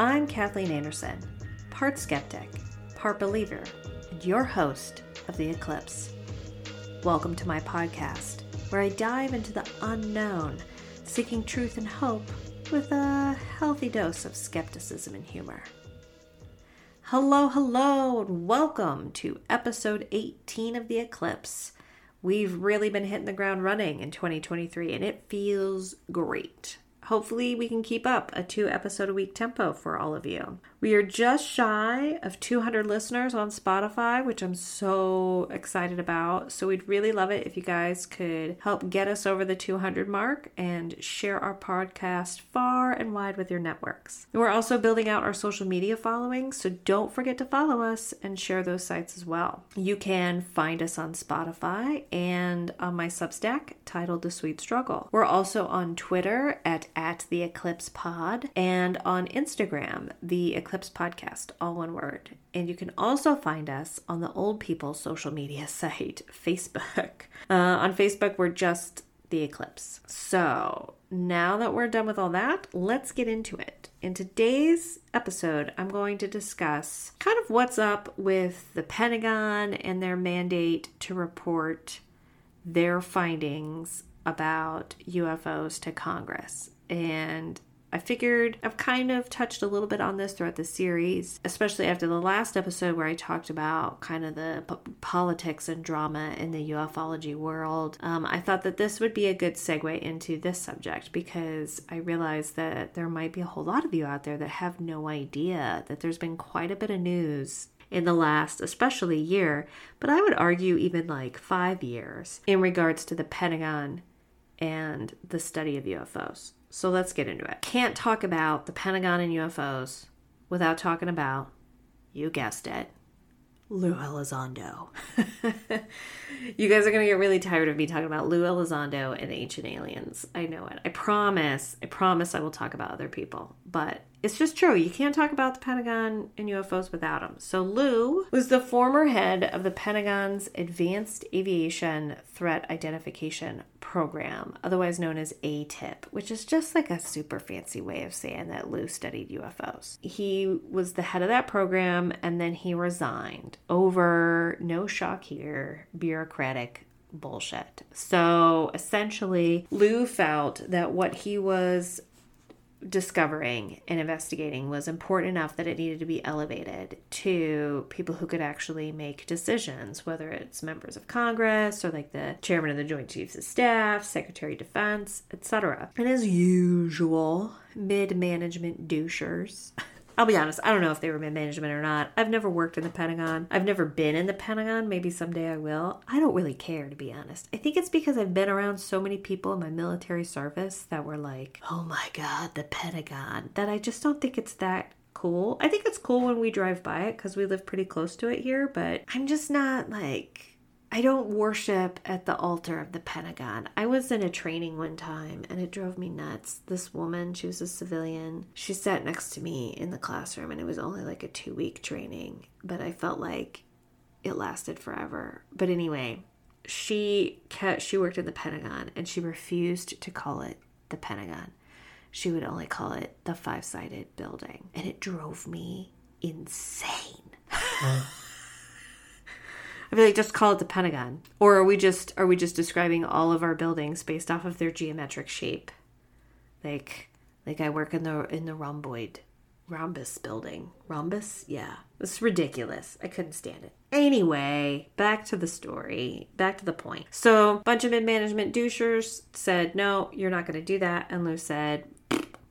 I'm Kathleen Anderson, part skeptic, part believer, and your host of The Eclipse. Welcome to my podcast, where I dive into the unknown, seeking truth and hope with a healthy dose of skepticism and humor. Hello, hello, and welcome to episode 18 of The Eclipse. We've really been hitting the ground running in 2023, and it feels great hopefully we can keep up a two episode a week tempo for all of you. We are just shy of 200 listeners on Spotify, which I'm so excited about. So we'd really love it if you guys could help get us over the 200 mark and share our podcast far and wide with your networks. We're also building out our social media following, so don't forget to follow us and share those sites as well. You can find us on Spotify and on my Substack titled The Sweet Struggle. We're also on Twitter at, at the Eclipse Pod and on Instagram, the Eclipse Podcast, all one word. And you can also find us on the Old people's social media site, Facebook. Uh, on Facebook, we're just The Eclipse. So now that we're done with all that, let's get into it. In today's episode, I'm going to discuss kind of what's up with the Pentagon and their mandate to report their findings about UFOs to Congress. And I figured I've kind of touched a little bit on this throughout the series, especially after the last episode where I talked about kind of the p- politics and drama in the ufology world. Um, I thought that this would be a good segue into this subject because I realized that there might be a whole lot of you out there that have no idea that there's been quite a bit of news in the last, especially year, but I would argue even like five years in regards to the Pentagon and the study of UFOs. So let's get into it. Can't talk about the Pentagon and UFOs without talking about, you guessed it, Lou Elizondo. you guys are going to get really tired of me talking about Lou Elizondo and ancient aliens. I know it. I promise, I promise I will talk about other people. But it's just true. You can't talk about the Pentagon and UFOs without him. So, Lou was the former head of the Pentagon's Advanced Aviation Threat Identification Program, otherwise known as ATIP, which is just like a super fancy way of saying that Lou studied UFOs. He was the head of that program and then he resigned over, no shock here, bureaucratic bullshit. So essentially, Lou felt that what he was discovering and investigating was important enough that it needed to be elevated to people who could actually make decisions, whether it's members of Congress or like the chairman of the Joint Chiefs of Staff, Secretary of Defense, etc. And as usual, mid management douchers. I'll be honest, I don't know if they were mid management or not. I've never worked in the Pentagon. I've never been in the Pentagon. Maybe someday I will. I don't really care, to be honest. I think it's because I've been around so many people in my military service that were like, oh my God, the Pentagon, that I just don't think it's that cool. I think it's cool when we drive by it because we live pretty close to it here, but I'm just not like I don't worship at the altar of the Pentagon. I was in a training one time and it drove me nuts. This woman, she was a civilian, she sat next to me in the classroom and it was only like a two week training, but I felt like it lasted forever. But anyway, she kept, she worked in the Pentagon and she refused to call it the Pentagon. She would only call it the five sided building. And it drove me insane. I feel like just call it the Pentagon. Or are we just are we just describing all of our buildings based off of their geometric shape? Like like I work in the in the rhomboid rhombus building. Rhombus? Yeah. It's ridiculous. I couldn't stand it. Anyway, back to the story. Back to the point. So, bunch of mid management douchers said, No, you're not going to do that. And Lou said,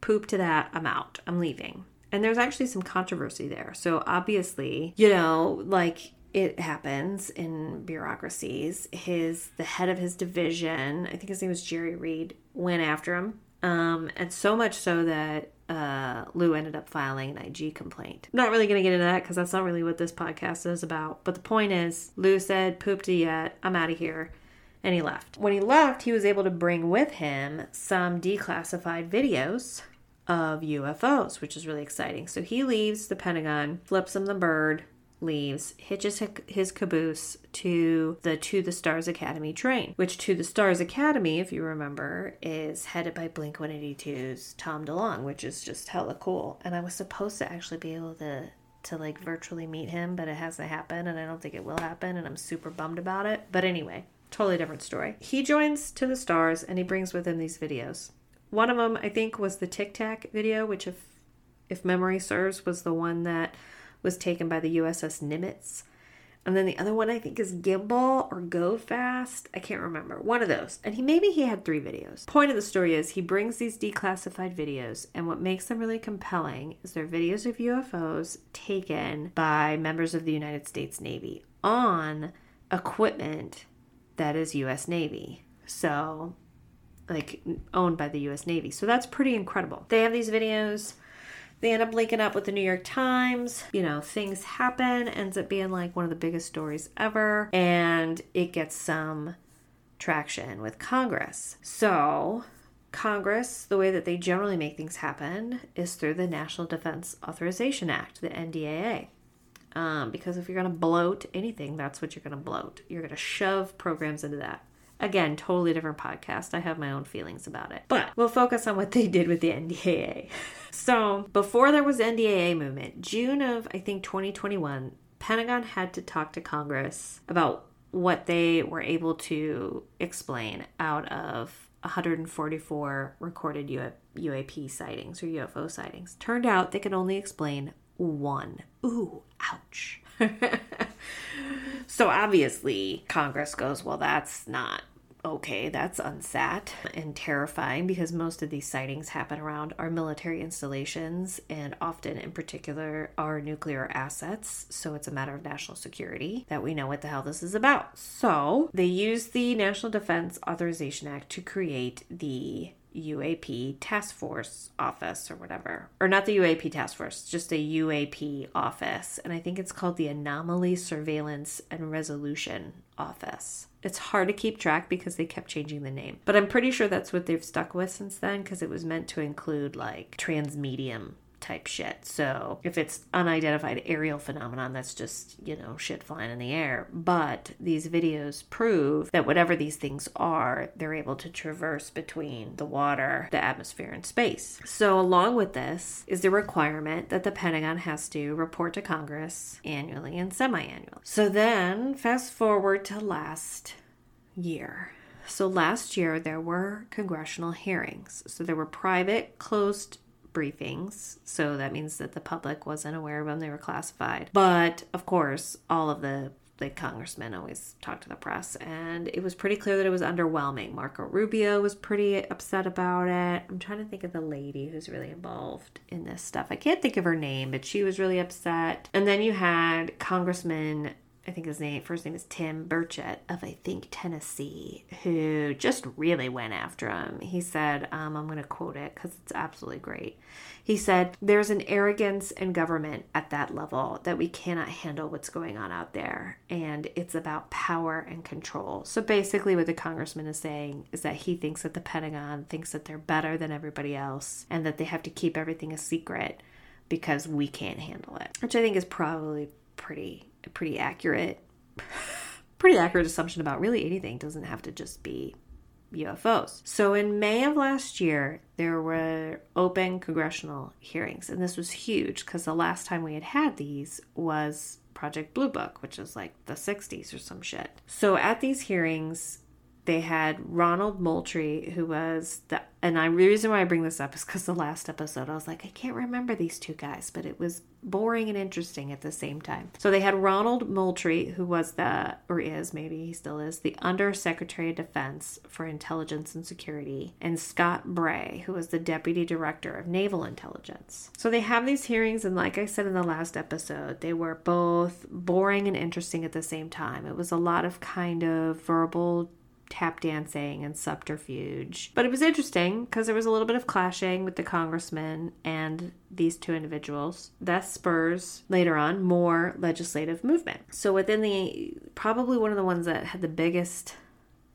Poop to that. I'm out. I'm leaving. And there's actually some controversy there. So, obviously, you know, like it happens in bureaucracies. His the head of his division, I think his name was Jerry Reed, went after him. Um, and so much so that uh, Lou ended up filing an IG complaint. Not really going to get into that because that's not really what this podcast is about. But the point is, Lou said, "Poop to yet. I'm out of here." And he left. When he left, he was able to bring with him some declassified videos of UFOs, which is really exciting. So he leaves the Pentagon, flips him the bird, leaves, hitches his caboose to the To the Stars Academy train, which To the Stars Academy, if you remember, is headed by Blink 182's Tom DeLonge, which is just hella cool. And I was supposed to actually be able to to like virtually meet him, but it hasn't happened and I don't think it will happen and I'm super bummed about it. But anyway, totally different story. He joins To the Stars and he brings with him these videos. One of them I think was the Tic Tac video, which if if memory serves was the one that was taken by the USS Nimitz. And then the other one I think is Gimbal or Go Fast. I can't remember. One of those. And he maybe he had three videos. Point of the story is he brings these declassified videos, and what makes them really compelling is they're videos of UFOs taken by members of the United States Navy on equipment that is US Navy. So like owned by the US Navy. So that's pretty incredible. They have these videos they end up linking up with the New York Times. You know, things happen, ends up being like one of the biggest stories ever, and it gets some traction with Congress. So, Congress, the way that they generally make things happen is through the National Defense Authorization Act, the NDAA. Um, because if you're going to bloat anything, that's what you're going to bloat. You're going to shove programs into that. Again, totally different podcast. I have my own feelings about it. But we'll focus on what they did with the NDAA. So, before there was the NDAA movement, June of I think 2021, Pentagon had to talk to Congress about what they were able to explain out of 144 recorded UAP sightings or UFO sightings. Turned out they could only explain one. Ooh, ouch. so obviously, Congress goes, well, that's not okay, that's unsat and terrifying because most of these sightings happen around our military installations and often, in particular, our nuclear assets. So it's a matter of national security that we know what the hell this is about. So they use the National Defense Authorization Act to create the UAP task force office or whatever. Or not the UAP task force, just a UAP office. And I think it's called the Anomaly Surveillance and Resolution Office. It's hard to keep track because they kept changing the name. But I'm pretty sure that's what they've stuck with since then because it was meant to include like transmedium type shit. So if it's unidentified aerial phenomenon, that's just, you know, shit flying in the air. But these videos prove that whatever these things are, they're able to traverse between the water, the atmosphere, and space. So along with this is the requirement that the Pentagon has to report to Congress annually and semi annually. So then fast forward to last year. So last year, there were congressional hearings. So there were private, closed briefings. So that means that the public wasn't aware of them, they were classified. But of course, all of the the congressmen always talk to the press, and it was pretty clear that it was underwhelming. Marco Rubio was pretty upset about it. I'm trying to think of the lady who's really involved in this stuff. I can't think of her name, but she was really upset. And then you had Congressman I think his name first name is Tim Burchett of I think Tennessee, who just really went after him. He said, um, I'm going to quote it because it's absolutely great. He said, "There's an arrogance in government at that level that we cannot handle what's going on out there, and it's about power and control." So basically, what the congressman is saying is that he thinks that the Pentagon thinks that they're better than everybody else, and that they have to keep everything a secret because we can't handle it, which I think is probably pretty a pretty accurate pretty accurate assumption about really anything it doesn't have to just be UFOs. So in May of last year, there were open congressional hearings, and this was huge because the last time we had had these was Project Blue Book, which is like the 60s or some shit. So at these hearings, they had Ronald Moultrie, who was the, and I, the reason why I bring this up is because the last episode I was like, I can't remember these two guys, but it was boring and interesting at the same time. So they had Ronald Moultrie, who was the, or is, maybe he still is, the Under Secretary of Defense for Intelligence and Security, and Scott Bray, who was the Deputy Director of Naval Intelligence. So they have these hearings, and like I said in the last episode, they were both boring and interesting at the same time. It was a lot of kind of verbal tap dancing and subterfuge. But it was interesting because there was a little bit of clashing with the congressman and these two individuals. That spurs later on more legislative movement. So within the probably one of the ones that had the biggest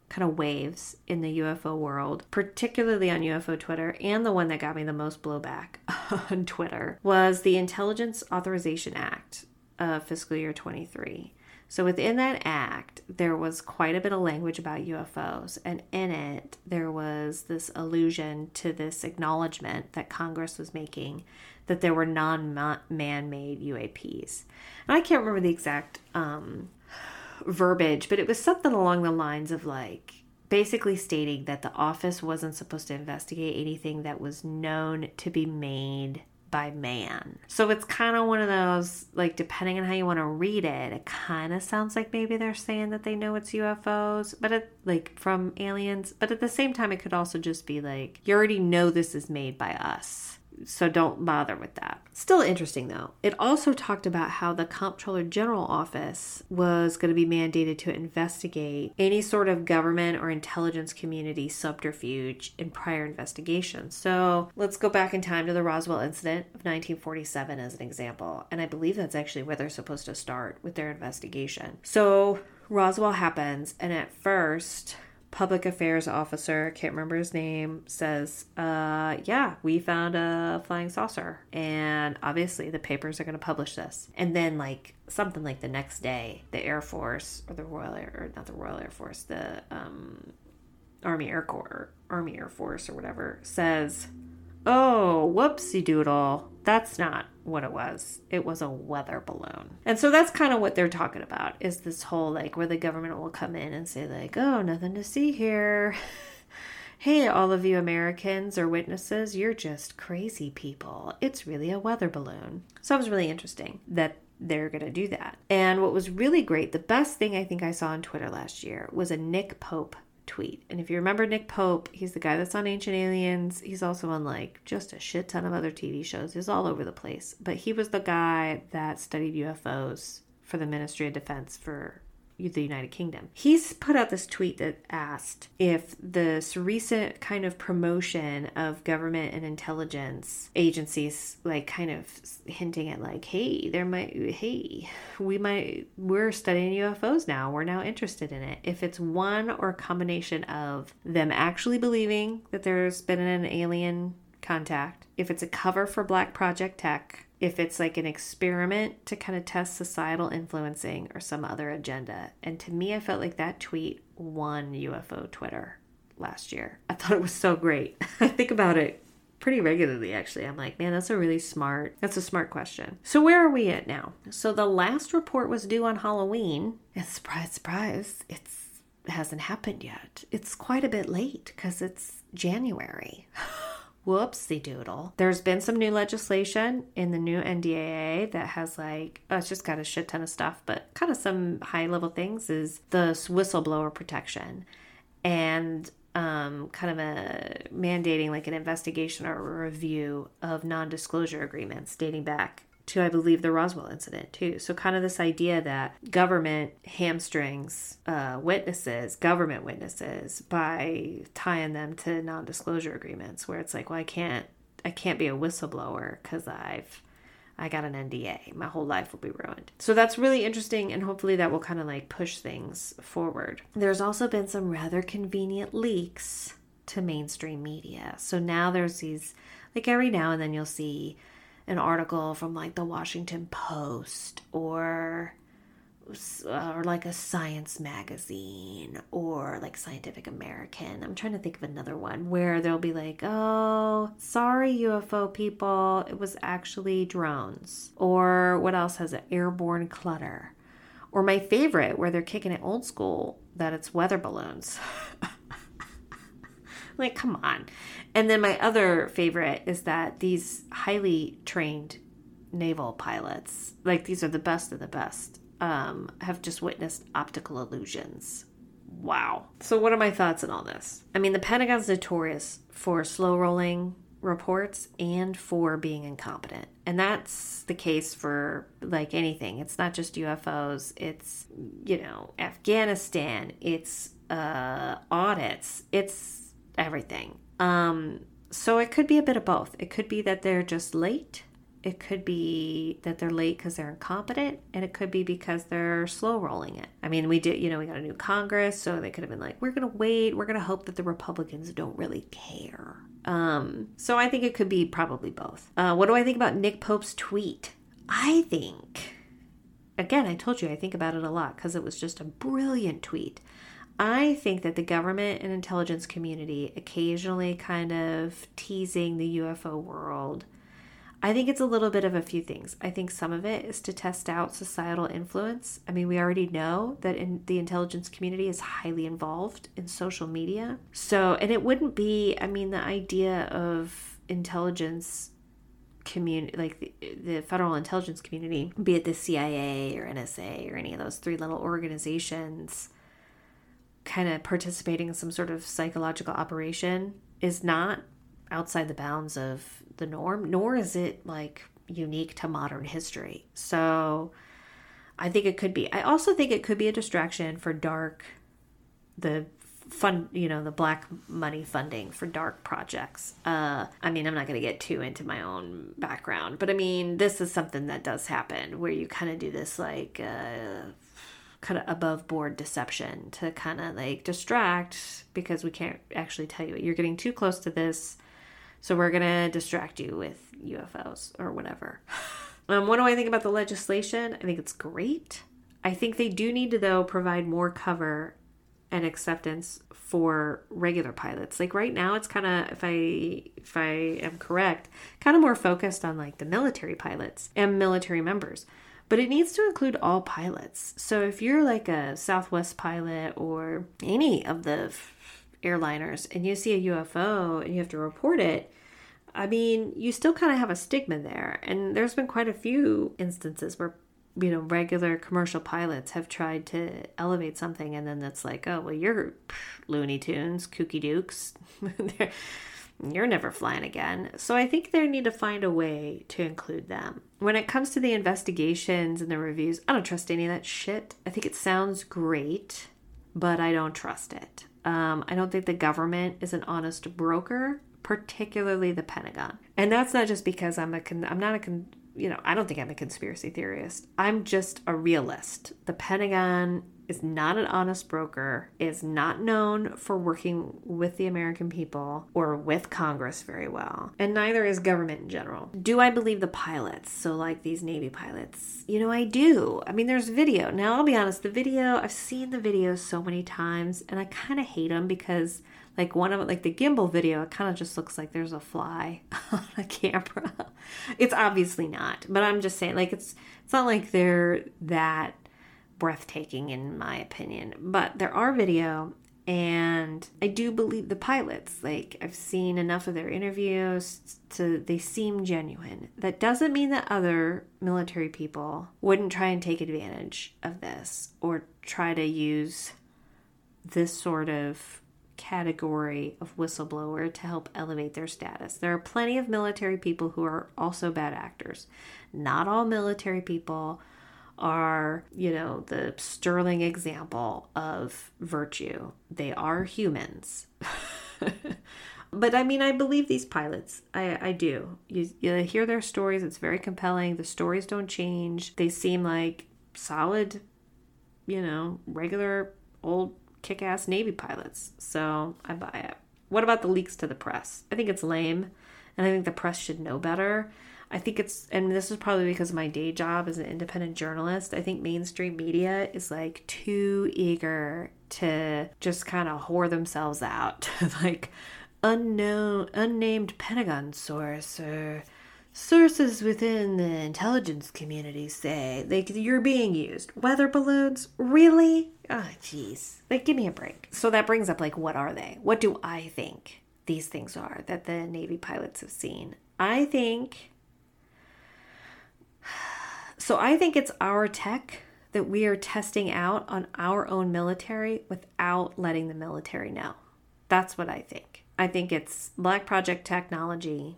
kind of waves in the UFO world, particularly on UFO Twitter, and the one that got me the most blowback on Twitter was the Intelligence Authorization Act of fiscal year 23. So within that act, there was quite a bit of language about UFOs, and in it, there was this allusion to this acknowledgement that Congress was making that there were non man made UAPs. And I can't remember the exact um, verbiage, but it was something along the lines of like, basically stating that the office wasn't supposed to investigate anything that was known to be made by man. So it's kind of one of those, like, depending on how you want to read it, it kind of sounds like maybe they're saying that they know it's UFOs, but it, like, from aliens. But at the same time, it could also just be like, you already know this is made by us so don't bother with that. Still interesting though. It also talked about how the Comptroller General Office was going to be mandated to investigate any sort of government or intelligence community subterfuge in prior investigations. So let's go back in time to the Roswell incident of 1947 as an example. And I believe that's actually where they're supposed to start with their investigation. So Roswell happens, and at first, public affairs officer, can't remember his name, says, uh, yeah, we found a flying saucer. And obviously the papers are going to publish this. And then, like, something like the next day, the Air Force, or the Royal Air, or not the Royal Air Force, the um, Army Air Corps, Army Air Force, or whatever, says, oh, whoopsie doodle that's not what it was. It was a weather balloon. And so that's kind of what they're talking about is this whole like where the government will come in and say like, "Oh, nothing to see here." hey, all of you Americans or witnesses, you're just crazy people. It's really a weather balloon. So it was really interesting that they're going to do that. And what was really great, the best thing I think I saw on Twitter last year was a Nick Pope tweet. And if you remember Nick Pope, he's the guy that's on Ancient Aliens. He's also on like just a shit ton of other TV shows. He's all over the place. But he was the guy that studied UFOs for the Ministry of Defense for the United Kingdom. He's put out this tweet that asked if this recent kind of promotion of government and intelligence agencies, like kind of hinting at like, hey, there might, hey, we might, we're studying UFOs now. We're now interested in it. If it's one or a combination of them actually believing that there's been an alien contact, if it's a cover for Black Project Tech, if it's like an experiment to kind of test societal influencing or some other agenda. And to me, I felt like that tweet won UFO Twitter last year. I thought it was so great. I think about it pretty regularly actually. I'm like, man, that's a really smart that's a smart question. So where are we at now? So the last report was due on Halloween. And surprise, surprise, it's it hasn't happened yet. It's quite a bit late because it's January. Whoopsie doodle. There's been some new legislation in the new NDAA that has like, oh, it's just got a shit ton of stuff, but kind of some high level things is the whistleblower protection and um, kind of a mandating like an investigation or a review of non disclosure agreements dating back to, I believe, the Roswell incident, too. So, kind of this idea that government hamstrings uh, witnesses, government witnesses, by tying them to non disclosure agreements, where it's like, well, I can't. I can't be a whistleblower because I've I got an NDA. My whole life will be ruined. So that's really interesting, and hopefully that will kind of like push things forward. There's also been some rather convenient leaks to mainstream media. So now there's these, like every now and then you'll see an article from like the Washington Post or uh, or like a science magazine or like Scientific American. I'm trying to think of another one where they'll be like, "Oh, sorry UFO people, it was actually drones." Or what else has it? Airborne clutter. Or my favorite where they're kicking it old school that it's weather balloons. like, come on. And then my other favorite is that these highly trained naval pilots, like these are the best of the best, um, have just witnessed optical illusions. Wow. So, what are my thoughts on all this? I mean, the Pentagon's notorious for slow rolling reports and for being incompetent. And that's the case for like anything. It's not just UFOs, it's, you know, Afghanistan, it's uh, audits, it's everything. Um, so it could be a bit of both. It could be that they're just late. It could be that they're late because they're incompetent, and it could be because they're slow rolling it. I mean, we did, you know, we got a new Congress, so they could have been like, we're going to wait, we're going to hope that the Republicans don't really care. Um, so I think it could be probably both. Uh, what do I think about Nick Pope's tweet? I think again, I told you I think about it a lot because it was just a brilliant tweet. I think that the government and intelligence community occasionally kind of teasing the UFO world. I think it's a little bit of a few things. I think some of it is to test out societal influence. I mean, we already know that in the intelligence community is highly involved in social media. So, and it wouldn't be, I mean, the idea of intelligence community like the, the, federal intelligence community be it the cia or nsa or any of those three little organizations kind of participating in some sort of psychological operation is not outside the bounds of the norm nor is it like unique to modern history. So i think it could be i also think it could be a distraction for dark the fund you know the black money funding for dark projects. Uh i mean i'm not going to get too into my own background but i mean this is something that does happen where you kind of do this like uh kind of above board deception to kind of like distract because we can't actually tell you you're getting too close to this so we're going to distract you with ufos or whatever um what do i think about the legislation i think it's great I think they do need to, though, provide more cover and acceptance for regular pilots. Like right now it's kind of if I if I am correct, kind of more focused on like the military pilots and military members. But it needs to include all pilots. So if you're like a Southwest pilot or any of the airliners and you see a UFO and you have to report it, I mean, you still kind of have a stigma there. And there's been quite a few instances where you know, regular commercial pilots have tried to elevate something, and then it's like, oh, well, you're Looney Tunes, Kooky Dukes. you're never flying again. So I think they need to find a way to include them. When it comes to the investigations and the reviews, I don't trust any of that shit. I think it sounds great, but I don't trust it. Um, I don't think the government is an honest broker, particularly the Pentagon. And that's not just because I'm a con- I'm not a con- you know, I don't think I'm a conspiracy theorist. I'm just a realist. The Pentagon is not an honest broker, is not known for working with the American people or with Congress very well, and neither is government in general. Do I believe the pilots? So, like these Navy pilots, you know, I do. I mean, there's video. Now, I'll be honest, the video, I've seen the video so many times, and I kind of hate them because like one of it like the gimbal video it kind of just looks like there's a fly on a camera it's obviously not but i'm just saying like it's it's not like they're that breathtaking in my opinion but there are video and i do believe the pilots like i've seen enough of their interviews to they seem genuine that doesn't mean that other military people wouldn't try and take advantage of this or try to use this sort of category of whistleblower to help elevate their status. There are plenty of military people who are also bad actors. Not all military people are, you know, the sterling example of virtue. They are humans. but I mean, I believe these pilots. I, I do. You, you hear their stories, it's very compelling. The stories don't change. They seem like solid, you know, regular old kick ass Navy pilots. So I buy it. What about the leaks to the press? I think it's lame, and I think the press should know better. I think it's, and this is probably because my day job as an independent journalist. I think mainstream media is like too eager to just kind of whore themselves out like unknown, unnamed Pentagon source or sources within the intelligence community say like you're being used. Weather balloons, really? Oh, jeez. Like, give me a break. So that brings up, like, what are they? What do I think these things are that the Navy pilots have seen? I think. So I think it's our tech that we are testing out on our own military without letting the military know. That's what I think. I think it's Black Project technology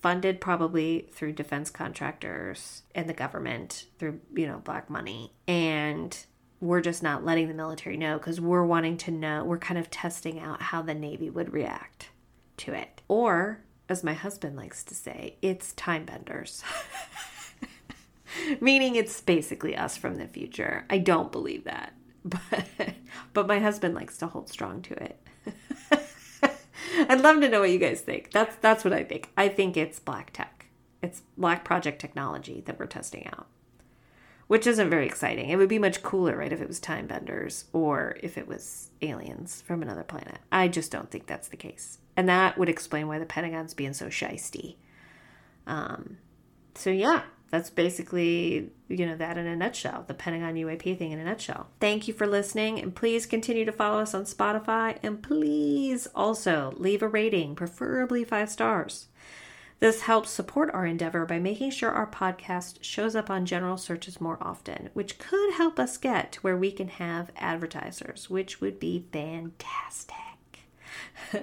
funded probably through defense contractors and the government through, you know, black money. And we're just not letting the military know because we're wanting to know, we're kind of testing out how the Navy would react to it. Or, as my husband likes to say, it's time benders. Meaning it's basically us from the future. I don't believe that. But but my husband likes to hold strong to it. I'd love to know what you guys think. That's that's what I think. I think it's black tech. It's black project technology that we're testing out which isn't very exciting. It would be much cooler, right, if it was time benders or if it was aliens from another planet. I just don't think that's the case. And that would explain why the Pentagon's being so shisty. Um, so, yeah, that's basically, you know, that in a nutshell, the Pentagon UAP thing in a nutshell. Thank you for listening, and please continue to follow us on Spotify, and please also leave a rating, preferably five stars. This helps support our endeavor by making sure our podcast shows up on general searches more often, which could help us get to where we can have advertisers, which would be fantastic.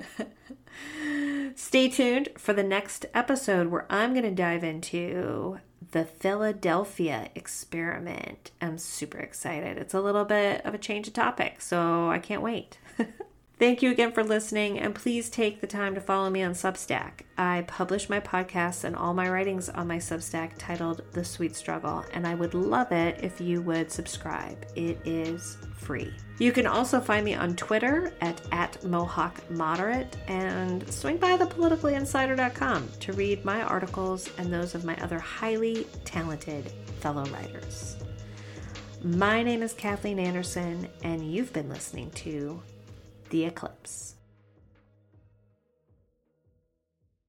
Stay tuned for the next episode where I'm going to dive into the Philadelphia experiment. I'm super excited. It's a little bit of a change of topic, so I can't wait. Thank you again for listening, and please take the time to follow me on Substack. I publish my podcasts and all my writings on my Substack titled The Sweet Struggle, and I would love it if you would subscribe. It is free. You can also find me on Twitter at, at Mohawk Moderate and swing by thepoliticallyinsider.com to read my articles and those of my other highly talented fellow writers. My name is Kathleen Anderson, and you've been listening to the eclipse.